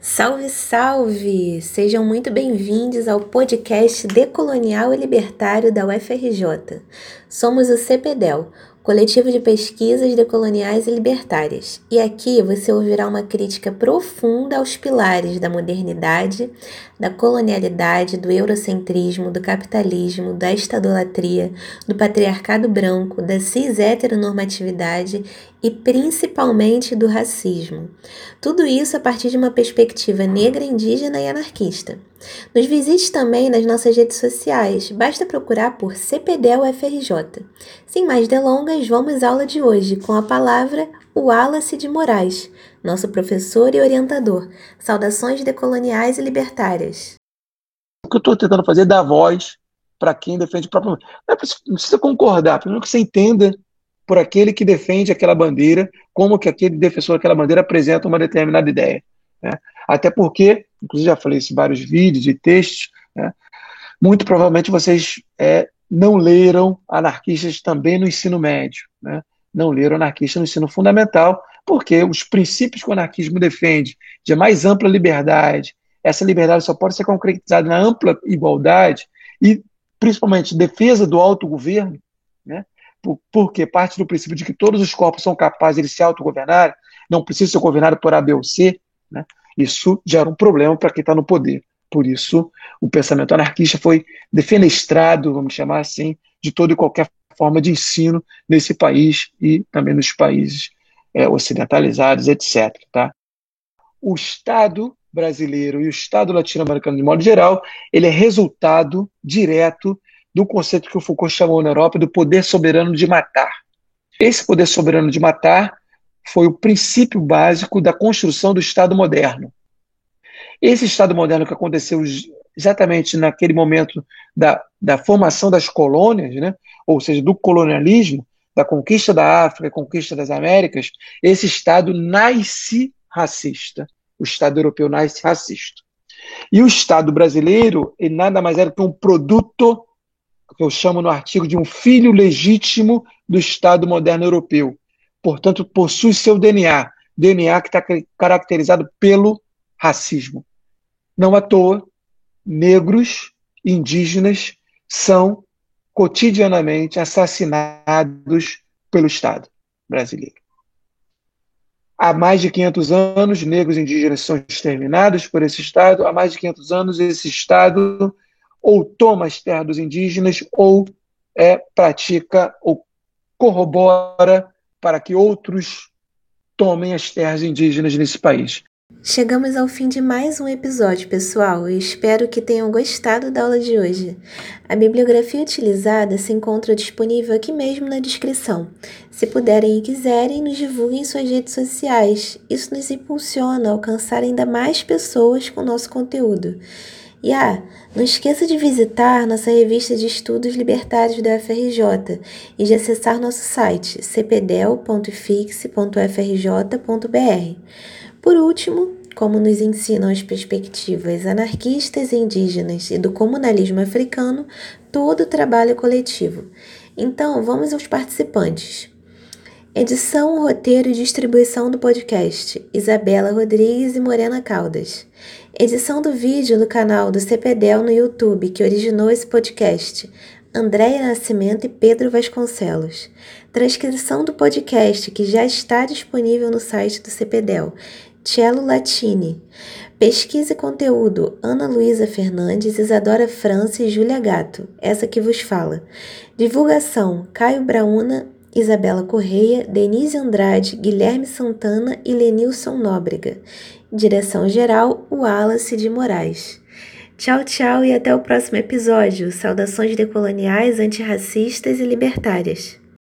Salve, salve! Sejam muito bem-vindos ao podcast Decolonial e Libertário da UFRJ. Somos o CPDEL, Coletivo de Pesquisas Decoloniais e Libertárias, e aqui você ouvirá uma crítica profunda aos pilares da modernidade, da colonialidade, do eurocentrismo, do capitalismo, da estadolatria, do patriarcado branco, da cis-heteronormatividade e principalmente do racismo. Tudo isso a partir de uma perspectiva negra, indígena e anarquista. Nos visite também nas nossas redes sociais, basta procurar por CPDEL UFRJ. Sem mais delongas, vamos à aula de hoje com a palavra Wallace de Moraes, nosso professor e orientador. Saudações decoloniais e libertárias. O que eu estou tentando fazer é dar voz para quem defende o próprio. Não precisa concordar, primeiro que você entenda por aquele que defende aquela bandeira, como que aquele defensor daquela bandeira apresenta uma determinada ideia. Né? Até porque, inclusive já falei isso em vários vídeos e textos, né? muito provavelmente vocês é, não leram anarquistas também no ensino médio, né? não leram anarquistas no ensino fundamental, porque os princípios que o anarquismo defende, de mais ampla liberdade, essa liberdade só pode ser concretizada na ampla igualdade e, principalmente, defesa do autogoverno, né? porque parte do princípio de que todos os corpos são capazes de se autogovernar, não precisa ser governado por A, B ou C, né? Isso gera um problema para quem está no poder. Por isso, o pensamento anarquista foi defenestrado, vamos chamar assim, de toda e qualquer forma de ensino nesse país e também nos países é, ocidentalizados, etc. Tá? O Estado brasileiro e o Estado latino-americano, de modo geral, ele é resultado direto do conceito que o Foucault chamou na Europa do poder soberano de matar. Esse poder soberano de matar foi o princípio básico da construção do Estado moderno. Esse Estado moderno que aconteceu exatamente naquele momento da, da formação das colônias, né? ou seja, do colonialismo, da conquista da África, conquista das Américas, esse Estado nasce racista. O Estado europeu nasce racista. E o Estado brasileiro, ele nada mais era que um produto, que eu chamo no artigo de um filho legítimo do Estado moderno europeu portanto, possui seu DNA, DNA que está caracterizado pelo racismo. Não à toa, negros, indígenas são cotidianamente assassinados pelo Estado brasileiro. Há mais de 500 anos, negros e indígenas são exterminados por esse Estado. Há mais de 500 anos, esse Estado ou toma as terras dos indígenas ou é, pratica ou corrobora para que outros tomem as terras indígenas nesse país. Chegamos ao fim de mais um episódio, pessoal, e espero que tenham gostado da aula de hoje. A bibliografia utilizada se encontra disponível aqui mesmo na descrição. Se puderem e quiserem, nos divulguem em suas redes sociais. Isso nos impulsiona a alcançar ainda mais pessoas com nosso conteúdo. E ah, não esqueça de visitar nossa revista de estudos libertários da UFRJ e de acessar nosso site cpdel.fix.frj.br. Por último, como nos ensinam as perspectivas anarquistas e indígenas e do comunalismo africano, todo o trabalho coletivo. Então, vamos aos participantes. Edição, roteiro e distribuição do podcast: Isabela Rodrigues e Morena Caldas. Edição do vídeo do canal do CPDEL no YouTube, que originou esse podcast: Andréia Nascimento e Pedro Vasconcelos. Transcrição do podcast, que já está disponível no site do CPDEL: Cello Latini. Pesquisa e conteúdo: Ana Luísa Fernandes, Isadora França e Júlia Gato, essa que vos fala. Divulgação: Caio Brauna Isabela Correia, Denise Andrade, Guilherme Santana e Lenilson Nóbrega. Direção-geral, Wallace de Moraes. Tchau, tchau e até o próximo episódio. Saudações decoloniais, antirracistas e libertárias.